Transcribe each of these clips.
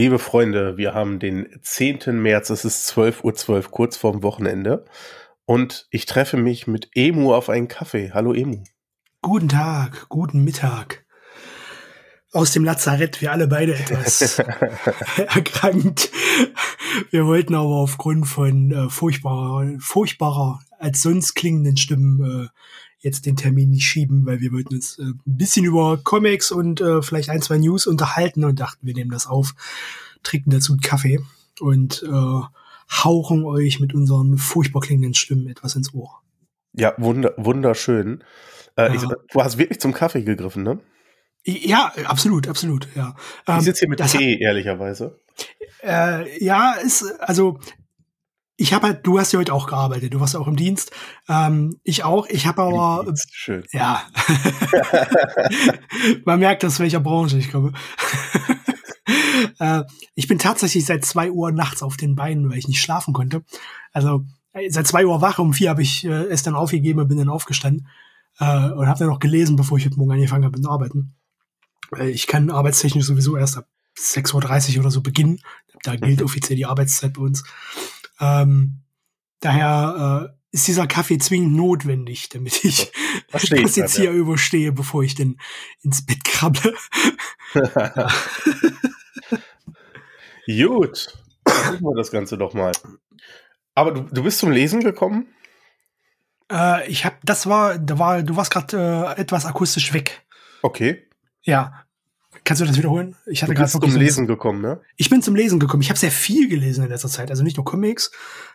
Liebe Freunde, wir haben den 10. März, es ist 12.12 Uhr, 12, kurz vorm Wochenende. Und ich treffe mich mit Emu auf einen Kaffee. Hallo Emu. Guten Tag, guten Mittag. Aus dem Lazarett, wir alle beide etwas erkrankt. Wir wollten aber aufgrund von äh, furchtbarer, furchtbarer als sonst klingenden Stimmen äh, jetzt den Termin nicht schieben, weil wir wollten uns äh, ein bisschen über Comics und äh, vielleicht ein, zwei News unterhalten und dachten, wir nehmen das auf, trinken dazu einen Kaffee und äh, hauchen euch mit unseren furchtbar klingenden Stimmen etwas ins Ohr. Ja, wunder, wunderschön. Äh, ja. Ich, du hast wirklich zum Kaffee gegriffen, ne? Ja, absolut, absolut, ja. Ich ähm, sitze hier mit Tee, ehrlicherweise. Äh, ja, ist, also ich habe halt, du hast ja heute auch gearbeitet, du warst auch im Dienst. Ähm, ich auch. Ich habe aber. Dienst, schön. Ja. Man merkt, aus welcher Branche ich komme. äh, ich bin tatsächlich seit zwei Uhr nachts auf den Beinen, weil ich nicht schlafen konnte. Also äh, seit zwei Uhr wach, um vier habe ich äh, es dann aufgegeben und bin dann aufgestanden äh, und habe dann noch gelesen, bevor ich heute Morgen angefangen habe mit Arbeiten. Äh, ich kann arbeitstechnisch sowieso erst ab 6.30 Uhr oder so beginnen. Da gilt mhm. offiziell die Arbeitszeit bei uns. Ähm, daher äh, ist dieser Kaffee zwingend notwendig, damit ich Verstehe das jetzt dann, hier ja. überstehe, bevor ich denn ins Bett krabble. Gut, gucken wir das Ganze doch mal. Aber du, du bist zum Lesen gekommen? Äh, ich habe, das war, da war, du warst gerade äh, etwas akustisch weg. Okay. Ja, Kannst du das wiederholen? Ich hatte gerade zum Lesen gekommen, ne? Ich bin zum Lesen gekommen. Ich habe sehr viel gelesen in letzter Zeit, also nicht nur Comics.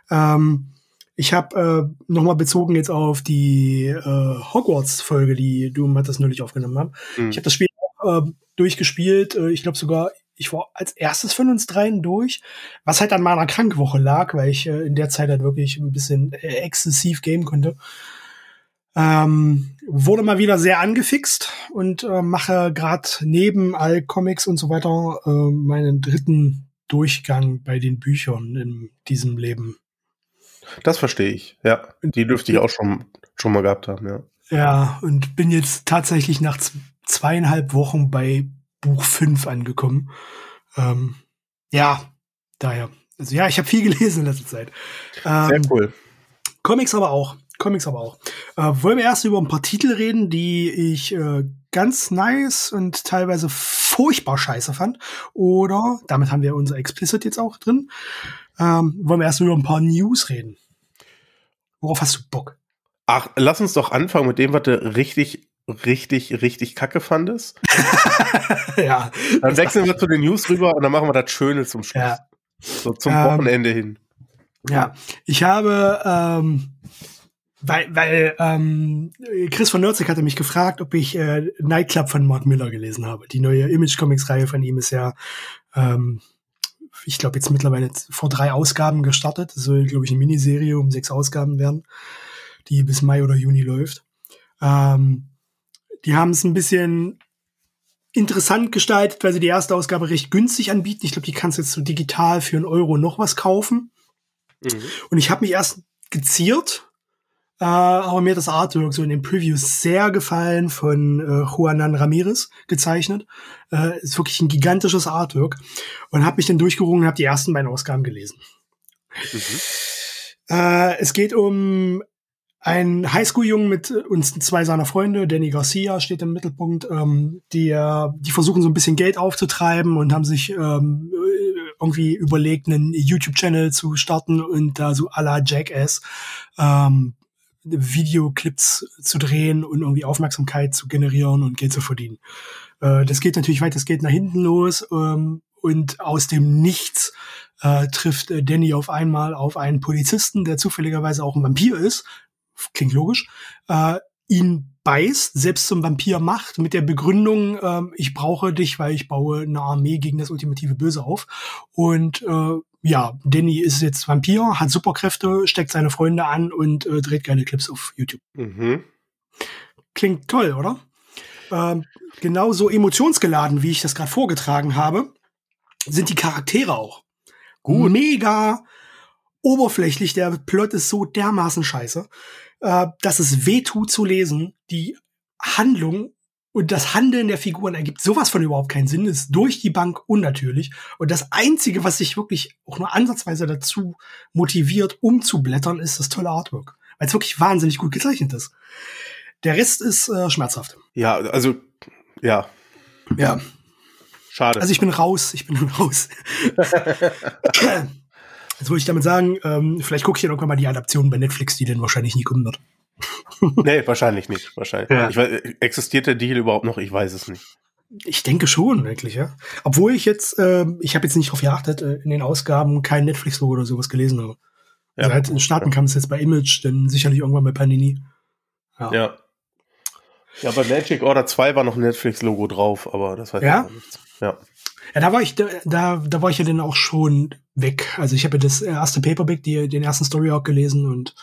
Ähm, ich habe äh, nochmal bezogen jetzt auf die äh, Hogwarts-Folge, die du das neulich aufgenommen hast. Mhm. Ich habe das Spiel auch äh, durchgespielt. Äh, ich glaube sogar, ich war als erstes von uns dreien durch, was halt an meiner Krankwoche lag, weil ich äh, in der Zeit halt wirklich ein bisschen äh, exzessiv game konnte. Ähm, wurde mal wieder sehr angefixt und äh, mache gerade neben all Comics und so weiter äh, meinen dritten Durchgang bei den Büchern in diesem Leben. Das verstehe ich, ja. Die dürfte ich auch schon, schon mal gehabt haben, ja. Ja, und bin jetzt tatsächlich nach zweieinhalb Wochen bei Buch 5 angekommen. Ähm, ja, daher. Also ja, ich habe viel gelesen in letzter Zeit. Ähm, Sehr cool. Comics aber auch. Comics aber auch. Äh, wollen wir erst über ein paar Titel reden, die ich äh, ganz nice und teilweise furchtbar scheiße fand? Oder, damit haben wir unser Explicit jetzt auch drin, ähm, wollen wir erst über ein paar News reden? Worauf hast du Bock? Ach, lass uns doch anfangen mit dem, was du richtig, richtig, richtig kacke fandest. ja. Dann wechseln wir zu den News rüber und dann machen wir das Schöne zum Schluss. Ja. So zum ähm, Wochenende hin. Ja, ich habe ähm, weil, weil ähm, Chris von Nürzig hatte mich gefragt, ob ich äh, Nightclub von Mark Miller gelesen habe. Die neue Image-Comics-Reihe von ihm ist ja, ähm, ich glaube, jetzt mittlerweile vor drei Ausgaben gestartet. Das soll, glaube ich, eine Miniserie um sechs Ausgaben werden, die bis Mai oder Juni läuft. Ähm, die haben es ein bisschen interessant gestaltet, weil sie die erste Ausgabe recht günstig anbieten. Ich glaube, die kannst du jetzt so digital für einen Euro noch was kaufen. Mhm. Und ich habe mich erst geziert äh, aber mir hat das Artwork so in den Previews sehr gefallen von äh, Juanan Ramirez gezeichnet. Äh, ist wirklich ein gigantisches Artwork. Und habe mich dann durchgerungen und habe die ersten beiden Ausgaben gelesen. Mhm. Äh, es geht um einen Highschool-Jungen mit uns zwei seiner Freunde, Danny Garcia steht im Mittelpunkt, ähm, die, äh, die versuchen so ein bisschen Geld aufzutreiben und haben sich ähm, irgendwie überlegt, einen YouTube-Channel zu starten und da so à la Jackass ähm, Videoclips zu drehen und irgendwie Aufmerksamkeit zu generieren und Geld zu verdienen. Äh, das geht natürlich weit, das geht nach hinten los ähm, und aus dem Nichts äh, trifft äh, Danny auf einmal auf einen Polizisten, der zufälligerweise auch ein Vampir ist. Klingt logisch. Äh, ihn beißt, selbst zum Vampir macht, mit der Begründung, äh, ich brauche dich, weil ich baue eine Armee gegen das ultimative Böse auf. Und äh, ja, Danny ist jetzt Vampir, hat Superkräfte, steckt seine Freunde an und äh, dreht gerne Clips auf YouTube. Mhm. Klingt toll, oder? Ähm, genauso emotionsgeladen, wie ich das gerade vorgetragen habe, sind die Charaktere auch. Gut. Mega oberflächlich, der Plot ist so dermaßen scheiße, äh, dass es weh tut zu lesen. Die Handlung und das Handeln der Figuren ergibt sowas von überhaupt keinen Sinn, ist durch die Bank unnatürlich. Und das Einzige, was sich wirklich auch nur ansatzweise dazu motiviert, umzublättern, ist das tolle Artwork. Weil es wirklich wahnsinnig gut gezeichnet ist. Der Rest ist äh, schmerzhaft. Ja, also, ja. Ja. Schade. Also ich bin raus, ich bin raus. Jetzt wollte ich damit sagen, ähm, vielleicht gucke ich dann irgendwann mal die Adaption bei Netflix, die dann wahrscheinlich nie kommen wird. Nee, wahrscheinlich nicht. Wahrscheinlich. Ja. Ich weiß, existiert der Deal überhaupt noch? Ich weiß es nicht. Ich denke schon, wirklich, ja. Obwohl ich jetzt, äh, ich habe jetzt nicht drauf geachtet, äh, in den Ausgaben kein Netflix-Logo oder sowas gelesen habe. Ja. Also halt in Staaten kam es jetzt bei Image, dann sicherlich irgendwann bei Panini. Ja. ja. Ja, bei Magic Order 2 war noch ein Netflix-Logo drauf, aber das weiß ja? ich nichts. Ja. Ja, da war ich, da, da, da war ich ja dann auch schon weg. Also ich habe ja das erste Paperback, die, den ersten Story Arc gelesen und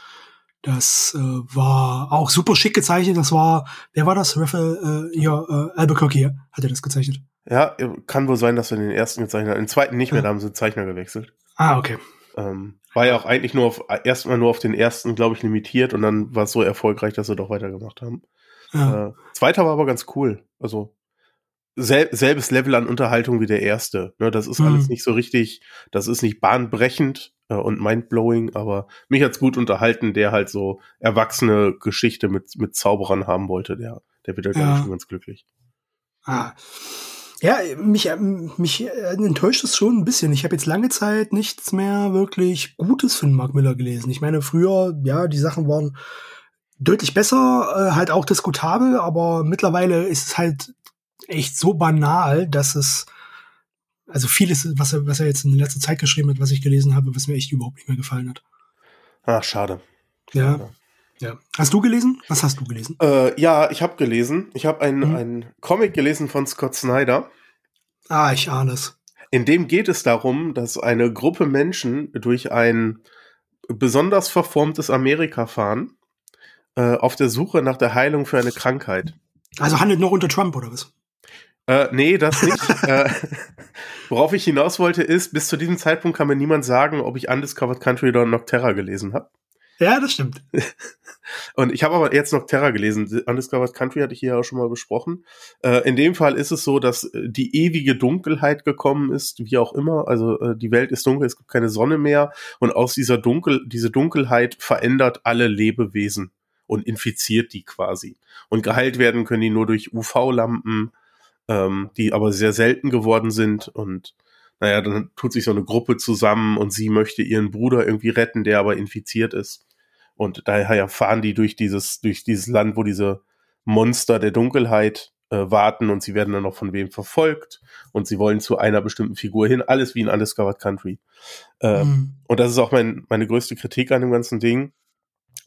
das äh, war auch super schick gezeichnet. Das war, wer war das? Raphael, äh, ja, äh, Albuquerque hat er das gezeichnet. Ja, kann wohl sein, dass er den ersten gezeichnet hat. Den zweiten nicht mehr, ja. da haben sie den Zeichner gewechselt. Ah, okay. Ähm, war ja auch eigentlich nur auf, erstmal nur auf den ersten, glaube ich, limitiert und dann war es so erfolgreich, dass sie doch weitergemacht haben. Ja. Äh, zweiter war aber ganz cool. Also sel selbes Level an Unterhaltung wie der erste. Ne, das ist mhm. alles nicht so richtig, das ist nicht bahnbrechend und mindblowing, aber mich hat's gut unterhalten, der halt so erwachsene Geschichte mit, mit Zauberern haben wollte, der, der wird ja, ja. schon ganz glücklich. Ah. Ja, mich, mich enttäuscht es schon ein bisschen. Ich habe jetzt lange Zeit nichts mehr wirklich Gutes von Mark Miller gelesen. Ich meine, früher, ja, die Sachen waren deutlich besser, äh, halt auch diskutabel, aber mittlerweile ist es halt echt so banal, dass es, also vieles, was er, was er jetzt in letzter Zeit geschrieben hat, was ich gelesen habe, was mir echt überhaupt nicht mehr gefallen hat. Ach, schade. Ja. ja. ja. Hast du gelesen? Was hast du gelesen? Äh, ja, ich habe gelesen. Ich habe einen, mhm. Comic gelesen von Scott Snyder. Ah, ich ahne es. In dem geht es darum, dass eine Gruppe Menschen durch ein besonders verformtes Amerika fahren, äh, auf der Suche nach der Heilung für eine Krankheit. Also handelt noch unter Trump oder was? Äh, nee, das nicht. äh, worauf ich hinaus wollte, ist, bis zu diesem Zeitpunkt kann mir niemand sagen, ob ich Undiscovered Country oder Nocterra gelesen habe. Ja, das stimmt. Und ich habe aber jetzt Nocterra gelesen. Undiscovered Country hatte ich hier auch schon mal besprochen. Äh, in dem Fall ist es so, dass die ewige Dunkelheit gekommen ist, wie auch immer. Also äh, die Welt ist dunkel, es gibt keine Sonne mehr. Und aus dieser Dunkel, diese Dunkelheit verändert alle Lebewesen und infiziert die quasi. Und geheilt werden können die nur durch UV-Lampen, ähm, die aber sehr selten geworden sind und naja, dann tut sich so eine Gruppe zusammen und sie möchte ihren Bruder irgendwie retten, der aber infiziert ist. Und daher fahren die durch dieses, durch dieses Land, wo diese Monster der Dunkelheit äh, warten und sie werden dann noch von wem verfolgt und sie wollen zu einer bestimmten Figur hin, alles wie in Undiscovered Country. Ähm, mhm. Und das ist auch mein, meine größte Kritik an dem ganzen Ding.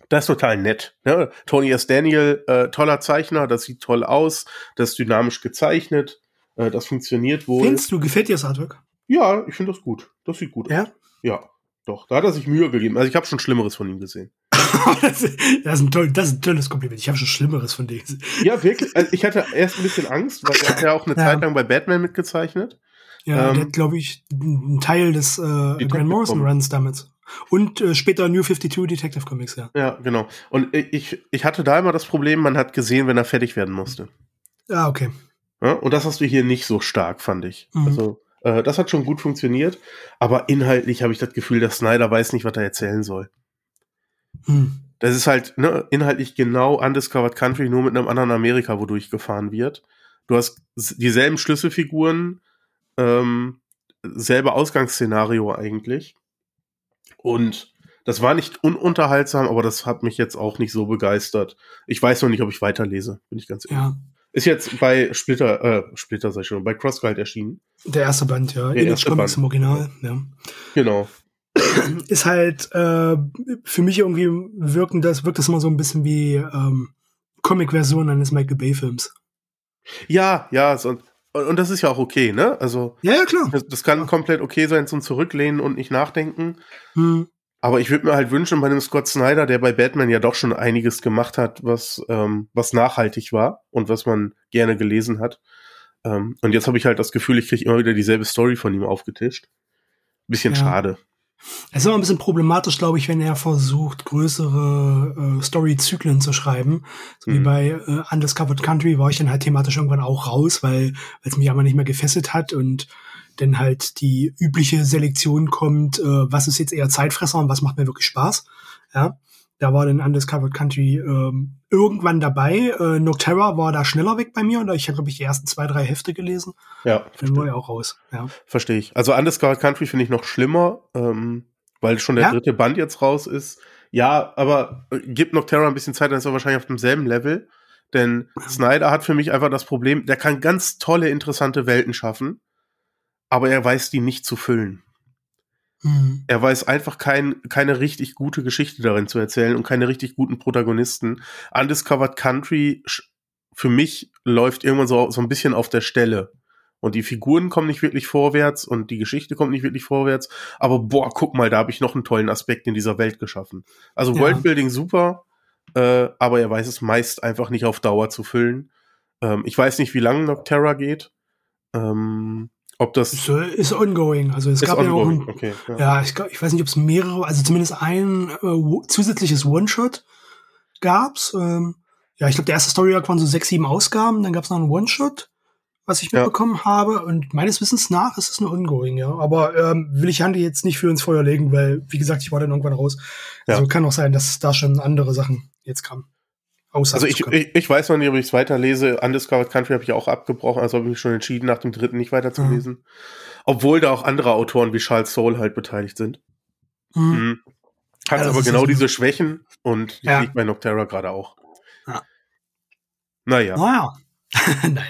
Das ist total nett. Ne? Tony S. Daniel, äh, toller Zeichner, das sieht toll aus, das ist dynamisch gezeichnet, äh, das funktioniert wohl. Findest du, gefällt dir das Artwork? Ja, ich finde das gut. Das sieht gut ja? aus. Ja, doch. Da hat er sich Mühe gegeben. Also ich habe schon Schlimmeres von ihm gesehen. das, ist, das, ist toll, das ist ein tolles Kompliment. Ich habe schon Schlimmeres von dir gesehen. Ja, wirklich. Also ich hatte erst ein bisschen Angst, weil er hat ja auch eine ja. Zeit lang bei Batman mitgezeichnet. Ja, ähm, der hat, glaube ich, einen Teil des äh, Grant Morrison Runs damit. Und äh, später New 52 Detective Comics, ja. Ja, genau. Und ich, ich hatte da immer das Problem, man hat gesehen, wenn er fertig werden musste. Ah, okay. Ja, und das hast du hier nicht so stark, fand ich. Mhm. Also, äh, das hat schon gut funktioniert, aber inhaltlich habe ich das Gefühl, dass Snyder weiß nicht, was er erzählen soll. Mhm. Das ist halt ne, inhaltlich genau Undiscovered Country, nur mit einem anderen Amerika, wodurch gefahren wird. Du hast dieselben Schlüsselfiguren, ähm, selbe Ausgangsszenario eigentlich. Und das war nicht ununterhaltsam, aber das hat mich jetzt auch nicht so begeistert. Ich weiß noch nicht, ob ich weiterlese, bin ich ganz ehrlich. Ja. Ist jetzt bei Splitter, äh, Splitter sag ich schon, bei Crossguide erschienen. Der erste Band, ja. Der Image Comics Band. im Original, ja. Genau. Ist halt äh, für mich irgendwie wirken das, wirkt das immer so ein bisschen wie ähm, Comic-Version eines Michael Bay-Films. Ja, ja, so, und das ist ja auch okay, ne? Also. Ja, ja, klar. Das, das kann ja. komplett okay sein zum Zurücklehnen und nicht nachdenken. Hm. Aber ich würde mir halt wünschen, bei dem Scott Snyder, der bei Batman ja doch schon einiges gemacht hat, was, ähm, was nachhaltig war und was man gerne gelesen hat. Ähm, und jetzt habe ich halt das Gefühl, ich kriege immer wieder dieselbe Story von ihm aufgetischt. Bisschen ja. schade. Es ist immer ein bisschen problematisch, glaube ich, wenn er versucht, größere äh, Story-Zyklen zu schreiben. So mhm. wie bei äh, Undiscovered Country war ich dann halt thematisch irgendwann auch raus, weil es mich aber nicht mehr gefesselt hat und dann halt die übliche Selektion kommt, äh, was ist jetzt eher Zeitfresser und was macht mir wirklich Spaß. Ja. Da war dann Undiscovered Country ähm, irgendwann dabei. Äh, Nocterra war da schneller weg bei mir und ich habe, glaube ich, die ersten zwei, drei Hefte gelesen. Ja. Dann war er auch raus. Ja. Verstehe ich. Also Undiscovered Country finde ich noch schlimmer, ähm, weil schon der ja? dritte Band jetzt raus ist. Ja, aber äh, gibt Nocterra ein bisschen Zeit, dann ist er wahrscheinlich auf demselben Level. Denn Snyder hat für mich einfach das Problem, der kann ganz tolle, interessante Welten schaffen, aber er weiß die nicht zu füllen. Mhm. Er weiß einfach kein, keine richtig gute Geschichte darin zu erzählen und keine richtig guten Protagonisten. Undiscovered Country für mich läuft irgendwann so, so ein bisschen auf der Stelle. Und die Figuren kommen nicht wirklich vorwärts und die Geschichte kommt nicht wirklich vorwärts. Aber boah, guck mal, da habe ich noch einen tollen Aspekt in dieser Welt geschaffen. Also ja. Worldbuilding super, äh, aber er weiß es meist einfach nicht auf Dauer zu füllen. Ähm, ich weiß nicht, wie lange Nocterra geht. Ähm, ob das ist, ist ongoing. Also es gab ongoing. ja auch ein, okay, ja. ja, ich, ich weiß nicht, ob es mehrere, also zumindest ein äh, zusätzliches One-Shot gab's. Ähm, ja, ich glaube, der erste Story Arc waren so sechs, sieben Ausgaben, dann gab's noch einen One-Shot, was ich mitbekommen ja. habe. Und meines Wissens nach ist es nur ongoing, ja. Aber ähm, will ich Handy jetzt nicht für ins Feuer legen, weil, wie gesagt, ich war dann irgendwann raus. Ja. Also kann auch sein, dass da schon andere Sachen jetzt kamen. Also ich, ich, ich, weiß noch nicht, ob ich es weiterlese. Undiscovered Country habe ich auch abgebrochen, also habe ich mich schon entschieden, nach dem dritten nicht weiterzulesen. Mhm. Obwohl da auch andere Autoren wie Charles Soule halt beteiligt sind. Mhm. Mhm. Hat ja, aber genau diese Schwächen und die ja. liegt bei Noctera gerade auch. Ja. Naja. Naja.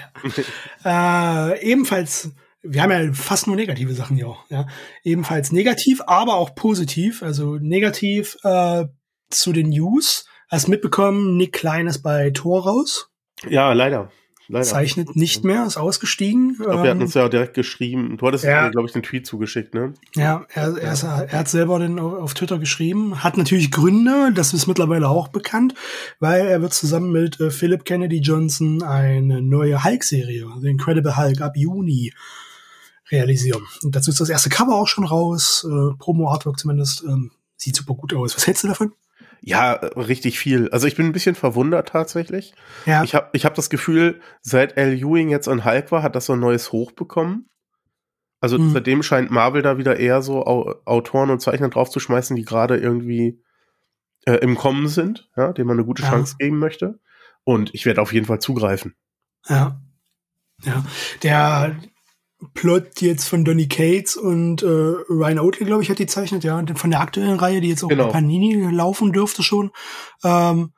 naja. äh, ebenfalls, wir haben ja fast nur negative Sachen hier. Ja. Ebenfalls negativ, aber auch positiv. Also negativ äh, zu den News Hast mitbekommen, Nick Klein ist bei Tor raus? Ja, leider. Leider. Zeichnet nicht mehr, ist ausgestiegen. Ich glaube, wir hatten ähm, uns ja direkt geschrieben. Du hattest, ja. glaube ich, den Tweet zugeschickt, ne? Ja, er, er, ist, er hat selber den auf Twitter geschrieben. Hat natürlich Gründe, das ist mittlerweile auch bekannt, weil er wird zusammen mit äh, Philip Kennedy Johnson eine neue Hulk-Serie, The Incredible Hulk, ab Juni realisieren. Und dazu ist das erste Cover auch schon raus, äh, Promo-Artwork zumindest. Ähm, sieht super gut aus. Was hältst du davon? Ja, richtig viel. Also ich bin ein bisschen verwundert tatsächlich. Ja. Ich habe ich hab das Gefühl, seit L. Ewing jetzt an Hulk war, hat das so ein neues Hoch bekommen. Also mhm. seitdem scheint Marvel da wieder eher so Autoren und Zeichner draufzuschmeißen, die gerade irgendwie äh, im Kommen sind, ja, denen man eine gute ja. Chance geben möchte. Und ich werde auf jeden Fall zugreifen. Ja. Ja. Der, Plot jetzt von Donny Cates und äh, Ryan Oatley, glaube ich, hat die zeichnet, ja, von der aktuellen Reihe, die jetzt auch genau. bei Panini laufen dürfte schon, ähm,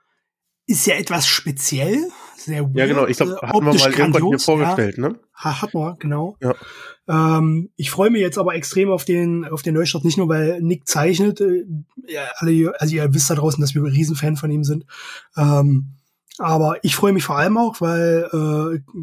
ist ja etwas speziell, sehr weird, Ja, genau, ich glaube, äh, hatten wir mal irgendwann hier vorgestellt, ja. ne? Hat man, genau. Ja. Ähm, ich freue mich jetzt aber extrem auf den, auf den Neustart, nicht nur, weil Nick zeichnet, äh, ja, alle, also ihr wisst da draußen, dass wir ein Riesenfan von ihm sind, ähm, aber ich freue mich vor allem auch, weil äh,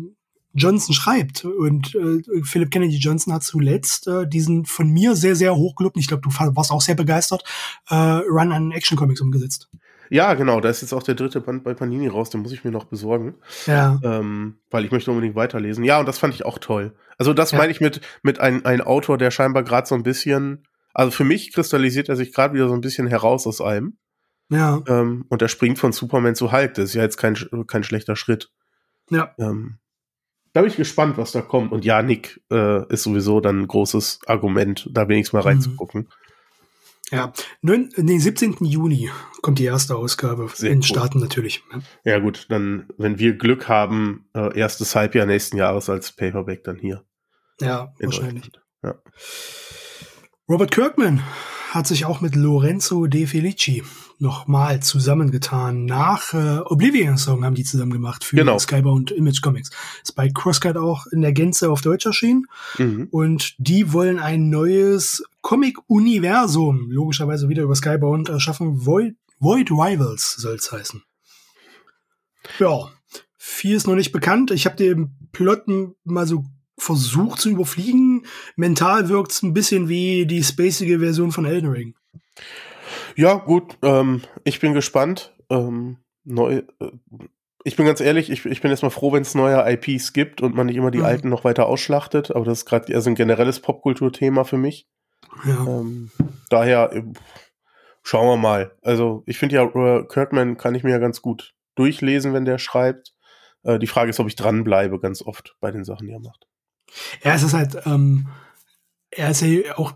Johnson schreibt. Und äh, Philip Kennedy Johnson hat zuletzt äh, diesen von mir sehr, sehr hochgelobten, ich glaube, du warst auch sehr begeistert, äh, Run an Action Comics umgesetzt. Ja, genau, da ist jetzt auch der dritte Band bei Panini raus, den muss ich mir noch besorgen. Ja. Ähm, weil ich möchte unbedingt weiterlesen. Ja, und das fand ich auch toll. Also das ja. meine ich mit, mit ein, ein Autor, der scheinbar gerade so ein bisschen, also für mich kristallisiert er sich gerade wieder so ein bisschen heraus aus allem. Ja. Ähm, und er springt von Superman zu Hulk. Das ist ja jetzt kein, kein schlechter Schritt. Ja. Ähm, da bin ich gespannt, was da kommt. Und ja, Nick äh, ist sowieso dann ein großes Argument, da wenigstens mal mhm. reinzugucken. Ja, nun, den 17. Juni kommt die erste Ausgabe Sehr in cool. Staaten natürlich. Ja gut, dann, wenn wir Glück haben, äh, erstes Halbjahr nächsten Jahres als Paperback dann hier. Ja, wahrscheinlich. Ja. Robert Kirkman hat sich auch mit Lorenzo De Felici nochmal zusammengetan. Nach äh, Oblivion Song haben die zusammen gemacht für genau. Skybound Image Comics. Ist bei Crosscut auch in der Gänze auf Deutsch erschienen. Mhm. Und die wollen ein neues Comic-Universum, logischerweise wieder über Skybound, erschaffen. Void, Void Rivals soll es heißen. Ja, viel ist noch nicht bekannt. Ich habe den Plot mal so versucht zu überfliegen. Mental wirkt es ein bisschen wie die spacige Version von Elden Ring. Ja, gut, ähm, ich bin gespannt. Ähm, neu, äh, ich bin ganz ehrlich, ich, ich bin erstmal froh, wenn es neue IPs gibt und man nicht immer die mhm. alten noch weiter ausschlachtet, aber das ist gerade also ein generelles Popkulturthema für mich. Ja. Ähm, daher äh, schauen wir mal. Also ich finde ja, äh, Kirkman kann ich mir ja ganz gut durchlesen, wenn der schreibt. Äh, die Frage ist, ob ich dranbleibe, ganz oft bei den Sachen, die er macht. Ja, es ist halt, ähm, er ist ja auch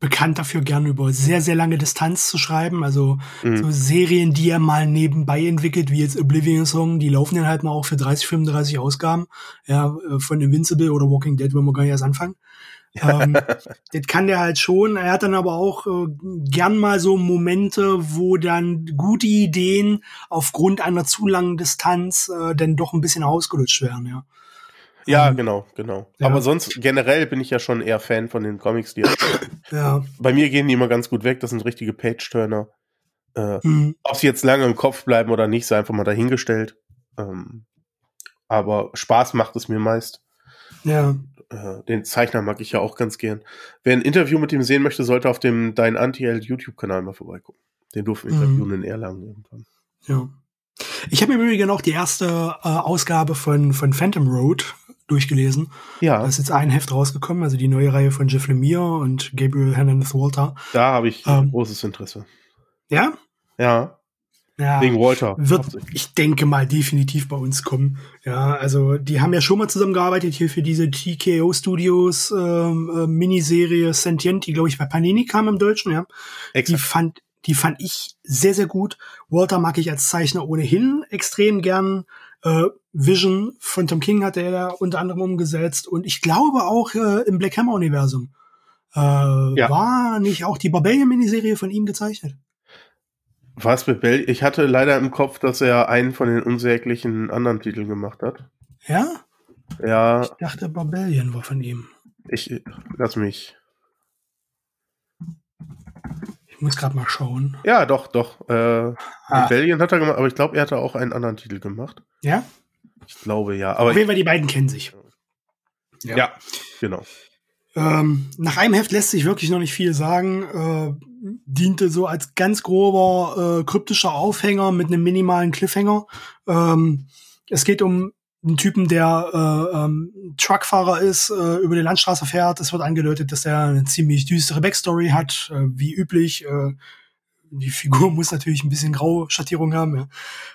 bekannt dafür, gerne über sehr, sehr lange Distanz zu schreiben. Also mhm. so Serien, die er mal nebenbei entwickelt, wie jetzt Oblivion Song, die laufen dann halt mal auch für 30, 35 Ausgaben. Ja, äh, von Invincible oder Walking Dead, wollen wir gar nicht erst anfangen. ähm, das kann der halt schon. Er hat dann aber auch äh, gern mal so Momente, wo dann gute Ideen aufgrund einer zu langen Distanz äh, dann doch ein bisschen ausgelutscht werden, ja. Ja, ähm, genau, genau. Ja. Aber sonst generell bin ich ja schon eher Fan von den Comics, die ja. Bei mir gehen die immer ganz gut weg, das sind richtige Page-Turner. Äh, mhm. Ob sie jetzt lange im Kopf bleiben oder nicht, sei einfach mal dahingestellt. Ähm, aber Spaß macht es mir meist. Ja. Äh, den Zeichner mag ich ja auch ganz gern. Wer ein Interview mit ihm sehen möchte, sollte auf dem Dein Anti-Held YouTube-Kanal mal vorbeigucken. Den durften wir mhm. interviewen in Erlangen irgendwann. Ja. Ich habe mir übrigens auch die erste äh, Ausgabe von, von Phantom Road durchgelesen. Ja. Da ist jetzt ein Heft rausgekommen, also die neue Reihe von Jeff Lemire und Gabriel Hernandez Walter. Da habe ich ähm, großes Interesse. Ja? Ja. Ja, Wegen Walter. Wird, ich denke mal, definitiv bei uns kommen. Ja, also die haben ja schon mal zusammengearbeitet hier für diese TKO Studios ähm, äh, Miniserie Sentient, die glaube ich bei Panini kam im Deutschen, ja. Exakt. Die fand, die fand ich sehr, sehr gut. Walter mag ich als Zeichner ohnehin extrem gern. Äh, Vision von Tom King hat er da unter anderem umgesetzt und ich glaube auch äh, im Black Hammer Universum äh, ja. war nicht auch die Barbarian Miniserie von ihm gezeichnet. Was mit Bell? Ich hatte leider im Kopf, dass er einen von den unsäglichen anderen Titeln gemacht hat. Ja? Ja. Ich dachte, Barbarian war von ihm. Ich lass mich. Ich muss gerade mal schauen. Ja, doch, doch. Äh, ah. Rebellion hat er gemacht, aber ich glaube, er hatte auch einen anderen Titel gemacht. Ja? Ich glaube ja. Aber Auf jeden Fall, die beiden kennen sich. Ja, ja genau. Ähm, nach einem Heft lässt sich wirklich noch nicht viel sagen. Äh, diente so als ganz grober äh, kryptischer Aufhänger mit einem minimalen Cliffhanger. Ähm, es geht um einen Typen, der äh, ähm, Truckfahrer ist, äh, über die Landstraße fährt. Es wird angedeutet, dass er eine ziemlich düstere Backstory hat, äh, wie üblich. Äh, die Figur muss natürlich ein bisschen Grauschattierung haben.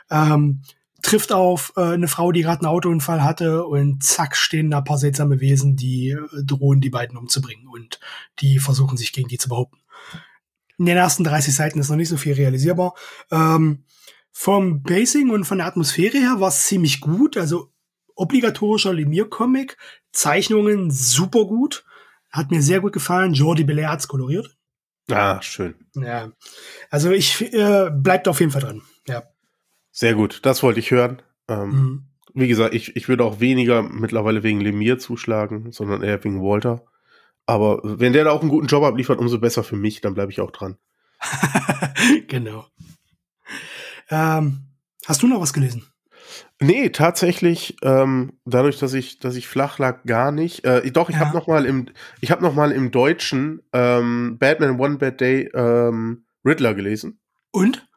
Ja. Ähm, trifft auf äh, eine Frau, die gerade einen Autounfall hatte und zack stehen da ein paar seltsame Wesen, die äh, drohen, die beiden umzubringen und die versuchen sich gegen die zu behaupten. In den ersten 30 Seiten ist noch nicht so viel realisierbar. Ähm, vom Basing und von der Atmosphäre her war es ziemlich gut. Also obligatorischer Lemire-Comic, Zeichnungen super gut, hat mir sehr gut gefallen. Jordi Belair hat's koloriert. Ah, schön. Ja, also ich äh, bleibt auf jeden Fall dran. Ja. Sehr gut, das wollte ich hören. Ähm, mhm. Wie gesagt, ich, ich würde auch weniger mittlerweile wegen Lemire zuschlagen, sondern eher wegen Walter. Aber wenn der da auch einen guten Job abliefert, umso besser für mich, dann bleibe ich auch dran. genau. Ähm, hast du noch was gelesen? Nee, tatsächlich, ähm, dadurch, dass ich, dass ich flach lag, gar nicht. Äh, doch, ich ja. habe noch mal im, ich habe noch mal im Deutschen ähm, Batman One Bad Day ähm, Riddler gelesen. Und?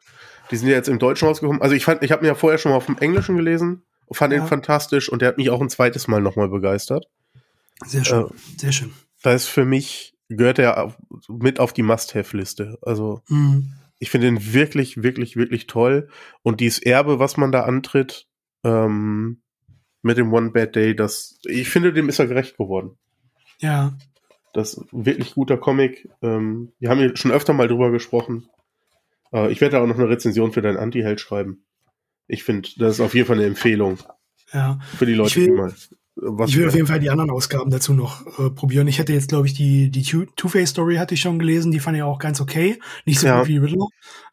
Die sind ja jetzt im Deutschen rausgekommen. Also ich fand, ich habe mir ja vorher schon mal auf dem Englischen gelesen, fand ja. ihn fantastisch und der hat mich auch ein zweites Mal nochmal begeistert. Sehr schön, äh, sehr schön. Da ist für mich, gehört er mit auf die Must-Have-Liste. Also mhm. ich finde ihn wirklich, wirklich, wirklich toll. Und dieses Erbe, was man da antritt, ähm, mit dem One Bad Day, das, ich finde, dem ist er gerecht geworden. Ja. Das ist wirklich guter Comic. Ähm, wir haben hier schon öfter mal drüber gesprochen. Äh, ich werde auch noch eine Rezension für deinen Anti-Held schreiben. Ich finde, das ist auf jeden Fall eine Empfehlung. Ja. Für die Leute, will, die mal. Was ich will auf jeden Fall die anderen Ausgaben dazu noch äh, probieren. Ich hätte jetzt, glaube ich, die, die Two-Face-Story hatte ich schon gelesen, die fand ich auch ganz okay. Nicht so ja. gut wie Riddler.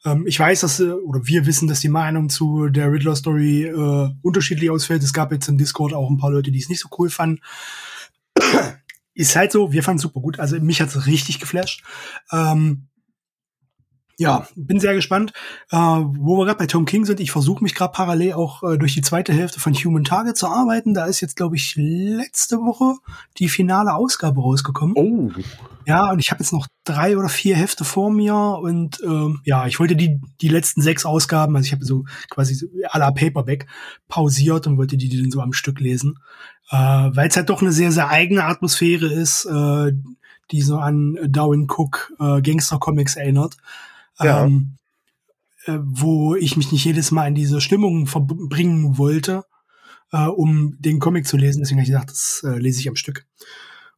Ähm, ich weiß, dass, äh, oder wir wissen, dass die Meinung zu der Riddler-Story äh, unterschiedlich ausfällt. Es gab jetzt im Discord auch ein paar Leute, die es nicht so cool fanden. Ist halt so, wir fanden es super gut. Also mich hat es richtig geflasht. Ähm, ja, bin sehr gespannt. Äh, wo wir gerade bei Tom King sind, ich versuche mich gerade parallel auch äh, durch die zweite Hälfte von Human Target zu arbeiten. Da ist jetzt, glaube ich, letzte Woche die finale Ausgabe rausgekommen. Oh. Ja, und ich habe jetzt noch drei oder vier Hefte vor mir und ähm, ja, ich wollte die die letzten sechs Ausgaben, also ich habe so quasi à la Paperback pausiert und wollte die dann so am Stück lesen, äh, weil es halt doch eine sehr sehr eigene Atmosphäre ist. Äh, die so an Darwin Cook äh, Gangster-Comics erinnert. Ja. Ähm, äh, wo ich mich nicht jedes Mal in diese Stimmung verbringen wollte, äh, um den Comic zu lesen. Deswegen habe ich gedacht, das äh, lese ich am Stück.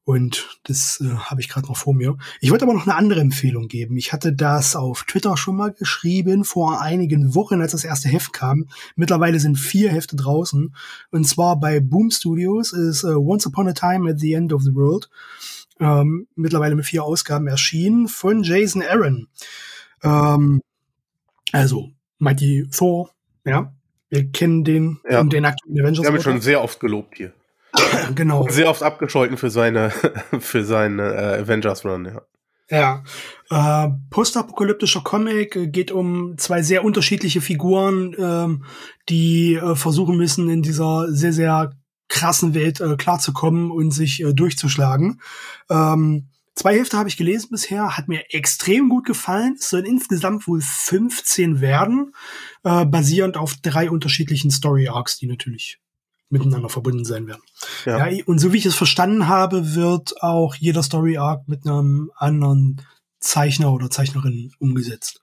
Und das äh, habe ich gerade noch vor mir. Ich wollte aber noch eine andere Empfehlung geben. Ich hatte das auf Twitter schon mal geschrieben vor einigen Wochen, als das erste Heft kam. Mittlerweile sind vier Hefte draußen. Und zwar bei Boom Studios ist uh, Once Upon a Time at the End of the World. Ähm, mittlerweile mit vier Ausgaben erschienen von Jason Aaron. Ähm, also Mighty Thor, ja. Wir kennen den Ja. und den aktuellen Avengers. Wir haben ihn schon sehr oft gelobt hier. genau. Sehr oft abgescholten für seine, für seinen äh, Avengers Run, ja. Ja. Äh, postapokalyptischer Comic äh, geht um zwei sehr unterschiedliche Figuren, ähm, die äh, versuchen müssen, in dieser sehr, sehr krassen Welt äh, klarzukommen und sich äh, durchzuschlagen. Ähm, zwei Hefte habe ich gelesen bisher, hat mir extrem gut gefallen. Es sollen insgesamt wohl 15 werden, äh, basierend auf drei unterschiedlichen Story Arcs, die natürlich miteinander verbunden sein werden. Ja. Ja. und so wie ich es verstanden habe, wird auch jeder Story Arc mit einem anderen Zeichner oder Zeichnerin umgesetzt.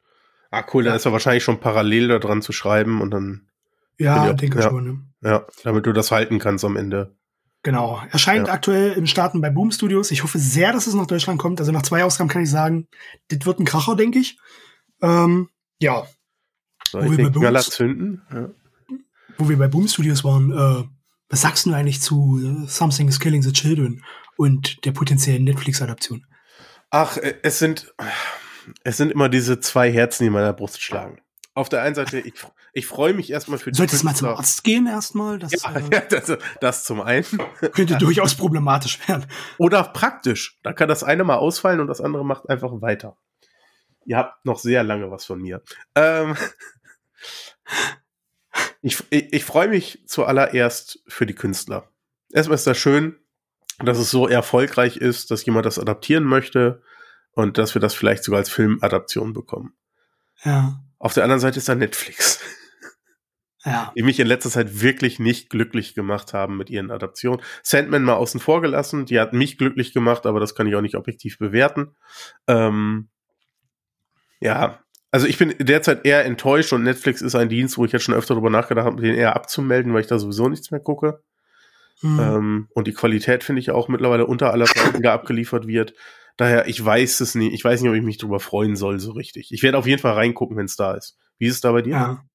Ah, cool, dann ist er wahrscheinlich schon parallel da dran zu schreiben und dann, Ja, Ja, denke ja. schon. Ne? ja, damit du das halten kannst am Ende. Genau. Erscheint Ja. aktuell im Starten bei Boom Studios. Ich hoffe sehr, dass es nach Deutschland kommt. Also nach zwei Ausgaben kann ich sagen, das wird ein Kracher, denke ich. Ähm, ja, Soll Wo ich wir bei zünden? Ja. wo wir bei Boom Studios waren, äh, was sagst du eigentlich zu äh, Something is Killing the Children und der potenziellen Netflix-Adaption? Ach, äh, es sind, es sind immer diese zwei Herzen, die in meiner Brust schlagen. Auf der einen Seite, ich, ich freue mich erstmal für die Solltest du mal zum. Arzt gehen erstmal? Das Ja, äh, ja das, das zum einen. könnte durchaus problematisch werden. Oder praktisch. Da kann das eine mal ausfallen und das andere macht einfach weiter. Ihr habt noch sehr lange was von mir. Ähm, ich ich, ich freue mich zuallererst für die Künstler. Erstmal ist das schön, dass es so erfolgreich ist, dass jemand das adaptieren möchte und dass wir das vielleicht sogar als Filmadaption bekommen. Ja, Auf der anderen Seite ist da Netflix, ja. die mich in letzter Zeit wirklich nicht glücklich gemacht haben mit ihren Adaptionen. Sandman mal außen vor gelassen, die hat mich glücklich gemacht, aber das kann ich auch nicht objektiv bewerten. Ähm, ja, also ich bin derzeit eher enttäuscht und Netflix ist ein Dienst, wo ich jetzt schon öfter darüber nachgedacht habe, den eher abzumelden, weil ich da sowieso nichts mehr gucke. Hm. Ähm, und die Qualität finde ich auch mittlerweile unter aller die da abgeliefert wird. Daher, ich weiß es nicht. Ich weiß nicht, ob ich mich darüber freuen soll, so richtig. Ich werde auf jeden Fall reingucken, wenn es da ist. Wie ist es da bei dir? Ja.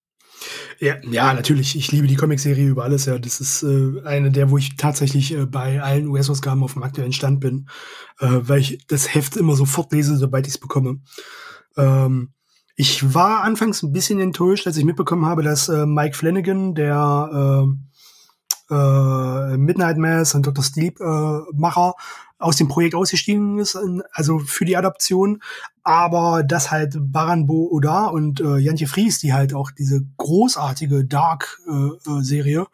Ja, ja, natürlich. Ich liebe die Comicserie über alles. Ja, das ist äh, eine der, wo ich tatsächlich äh, bei allen US-Ausgaben auf dem aktuellen Stand bin, äh, weil ich das Heft immer sofort lese, sobald ich es bekomme. Ähm, ich war anfangs ein bisschen enttäuscht, als ich mitbekommen habe, dass äh, Mike Flanagan, der äh, äh, Midnight Mass und Dr. Sleep äh, Macher, aus dem Projekt ausgestiegen ist, also für die Adaption, aber dass halt Baranbo Oda und äh, Jantje Fries, die halt auch diese großartige Dark-Serie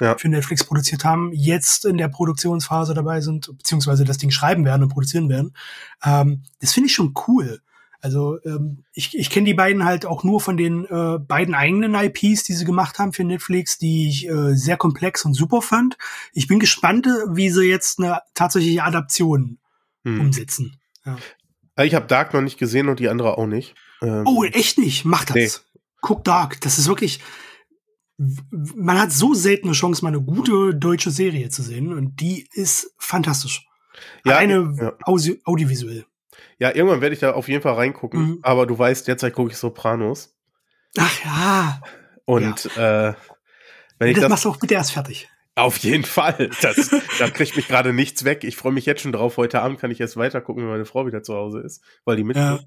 Ja. für Netflix produziert haben, jetzt in der Produktionsphase dabei sind, beziehungsweise das Ding schreiben werden und produzieren werden. Ähm, das finde ich schon cool. Also ähm, ich, ich kenne die beiden halt auch nur von den äh, beiden eigenen IPs, die sie gemacht haben für Netflix, die ich äh, sehr komplex und super fand. Ich bin gespannt, äh, wie sie jetzt eine tatsächliche Adaption Hm. umsetzen. Ja. Also Ich habe Dark noch nicht gesehen und die andere auch nicht. Ähm, Oh, echt nicht. Mach das. Nee. Guck Dark. Das ist wirklich. Man hat so selten eine Chance, mal eine gute deutsche Serie zu sehen. Und die ist fantastisch. ja, Alleine ja. audio audiovisuell. Ja, irgendwann werde ich da auf jeden Fall reingucken. Mhm. Aber du weißt, derzeit gucke ich Sopranos. Ach ja. Und äh, wenn ich das, das, machst du auch bitte erst fertig. auf jeden Fall, das, da kriegt mich gerade nichts weg. Ich freue mich jetzt schon drauf. Heute Abend kann ich erst weiter gucken, wenn meine Frau wieder zu Hause ist, weil die mitguckt.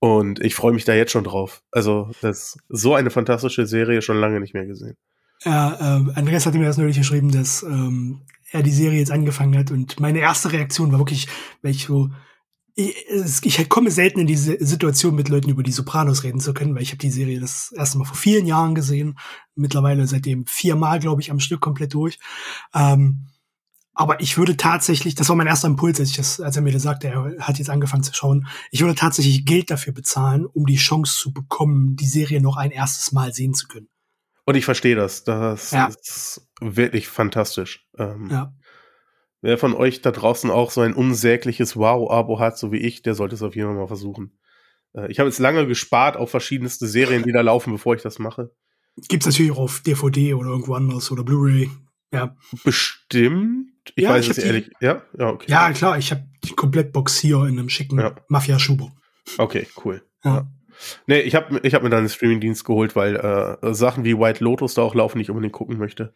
Und ich freue mich da jetzt schon drauf. Also, das ist so eine fantastische Serie schon lange nicht mehr gesehen. Ja, äh, Andreas hatte mir das neulich geschrieben, dass ähm, er die Serie jetzt angefangen hat. Und meine erste Reaktion war wirklich, weil ich so, ich, ich komme selten in diese Situation, mit Leuten über die Sopranos reden zu können, weil ich habe die Serie das erste Mal vor vielen Jahren gesehen. Mittlerweile seitdem viermal, glaube ich, am Stück komplett durch. Ähm, aber ich würde tatsächlich, das war mein erster Impuls, als, ich das, als er mir das sagte, er hat jetzt angefangen zu schauen, ich würde tatsächlich Geld dafür bezahlen, um die Chance zu bekommen, die Serie noch ein erstes Mal sehen zu können. Und ich verstehe das. Das Ja. ist wirklich fantastisch. Ähm, Ja. Wer von euch da draußen auch so ein unsägliches Wow-Abo hat, so wie ich, der sollte es auf jeden Fall mal versuchen. Äh, ich habe jetzt lange gespart auf verschiedenste Serien, die da laufen, bevor ich das mache. Gibt's natürlich auch auf DVD oder irgendwo anders oder Blu-ray. Ja. Bestimmt. Ich Ja, weiß ich es hab die- ehrlich. Ja, ja, okay. Ja, klar, ich habe die Komplettbox hier in einem schicken Ja. Mafia-Schubo. Okay, cool. Ja. Ja. Nee, ich habe ich hab mir dann einen Streamingdienst geholt, weil äh, Sachen wie White Lotus da auch laufen, die ich unbedingt gucken möchte.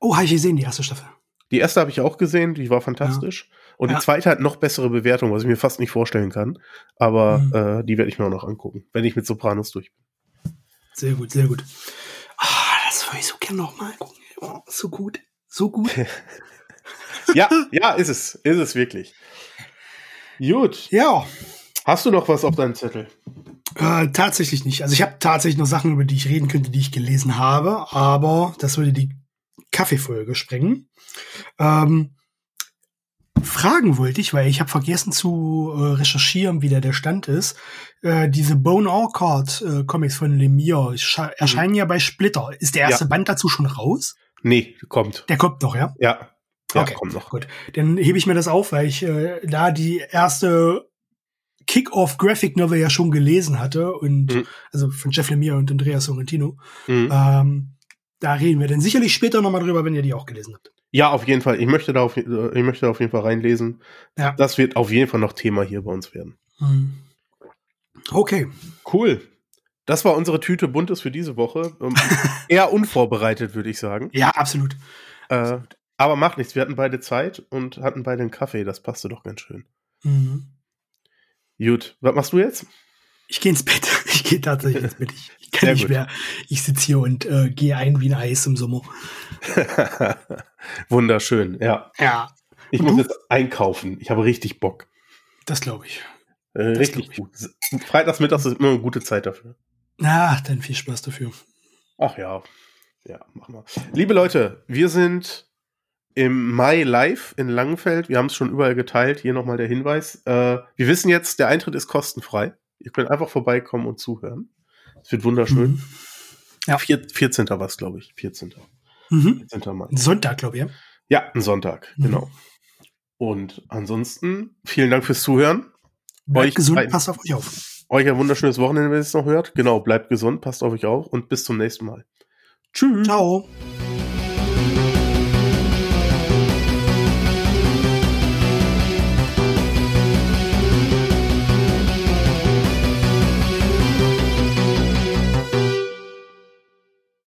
Oh, habe ich gesehen, die erste Staffel. Die erste habe ich auch gesehen, die war fantastisch. Und Ja. die zweite hat noch bessere Bewertung, was ich mir fast nicht vorstellen kann. Aber Mhm. äh, die werde ich mir auch noch angucken, wenn ich mit Sopranos durch bin. Sehr gut, sehr gut. Ah, das würde ich so gerne noch mal gucken. Oh, so gut, so gut. Ja, ja, ist es. Ist es wirklich. Gut. ja, Hast du noch was auf deinem Zettel? äh, tatsächlich nicht. Also ich habe tatsächlich noch Sachen, über die ich reden könnte, die ich gelesen habe, aber das würde die Kaffeefolge sprengen. Ähm, fragen wollte ich, weil ich habe vergessen zu äh, recherchieren, wie da der Stand ist. Äh, diese Bone Orchard äh, Comics von Lemire scha- erscheinen ja bei Splitter. Ist der erste Band dazu schon raus? Nee, kommt. Der kommt noch, ja? Ja. Ja, Okay. kommt noch. Gut, dann hebe ich mir das auf, weil ich äh, da die erste Kick-Off Graphic Novel ja schon gelesen hatte und Mhm. also von Jeff Lemire und Andreas Sorrentino. Mhm. Ähm, da reden wir dann sicherlich später nochmal drüber, wenn ihr die auch gelesen habt. Ja, auf jeden Fall. Ich möchte da auf, äh, ich möchte da auf jeden Fall reinlesen. Ja. Das wird auf jeden Fall noch Thema hier bei uns werden. Hm. Okay. Cool. Das war unsere Tüte Buntes für diese Woche. Ähm, Eher unvorbereitet, würde ich sagen. Ja, absolut. Äh, aber macht nichts. Wir hatten beide Zeit und hatten beide einen Kaffee. Das passte doch ganz schön. Mhm. Gut. Was machst du jetzt? Ich gehe ins Bett. Ich gehe tatsächlich ins Bett. Ich, ich kann Sehr nicht gut. mehr. Ich sitze hier und äh, gehe ein wie ein Eis im Sommer. Wunderschön. Ja. Ja, Ich Und muss du? jetzt einkaufen. Ich habe richtig Bock. das glaube ich. Äh, richtig glaub gut. Freitagsmittags ist immer eine gute Zeit dafür. Na, dann viel Spaß dafür. Ach ja. Ja, mach mal. Liebe Leute, wir sind im Mai live in Langenfeld. Wir haben es schon überall geteilt. Hier nochmal der Hinweis. Äh, wir wissen jetzt, der Eintritt ist kostenfrei. Ihr könnt einfach vorbeikommen und zuhören. Es wird wunderschön. Mhm. Ja. Vier, 14. war es, glaube ich. 14. Mhm. 14. Mai. Sonntag, glaube ich. ja. Ja, ein Sonntag, Mhm. genau. Und ansonsten, vielen Dank fürs Zuhören. Bleibt Euch gesund, ein- passt auf euch auf. Euch ein wunderschönes Wochenende, wenn ihr es noch hört. Genau, bleibt gesund, passt auf euch auf und bis zum nächsten Mal. Tschüss. Ciao.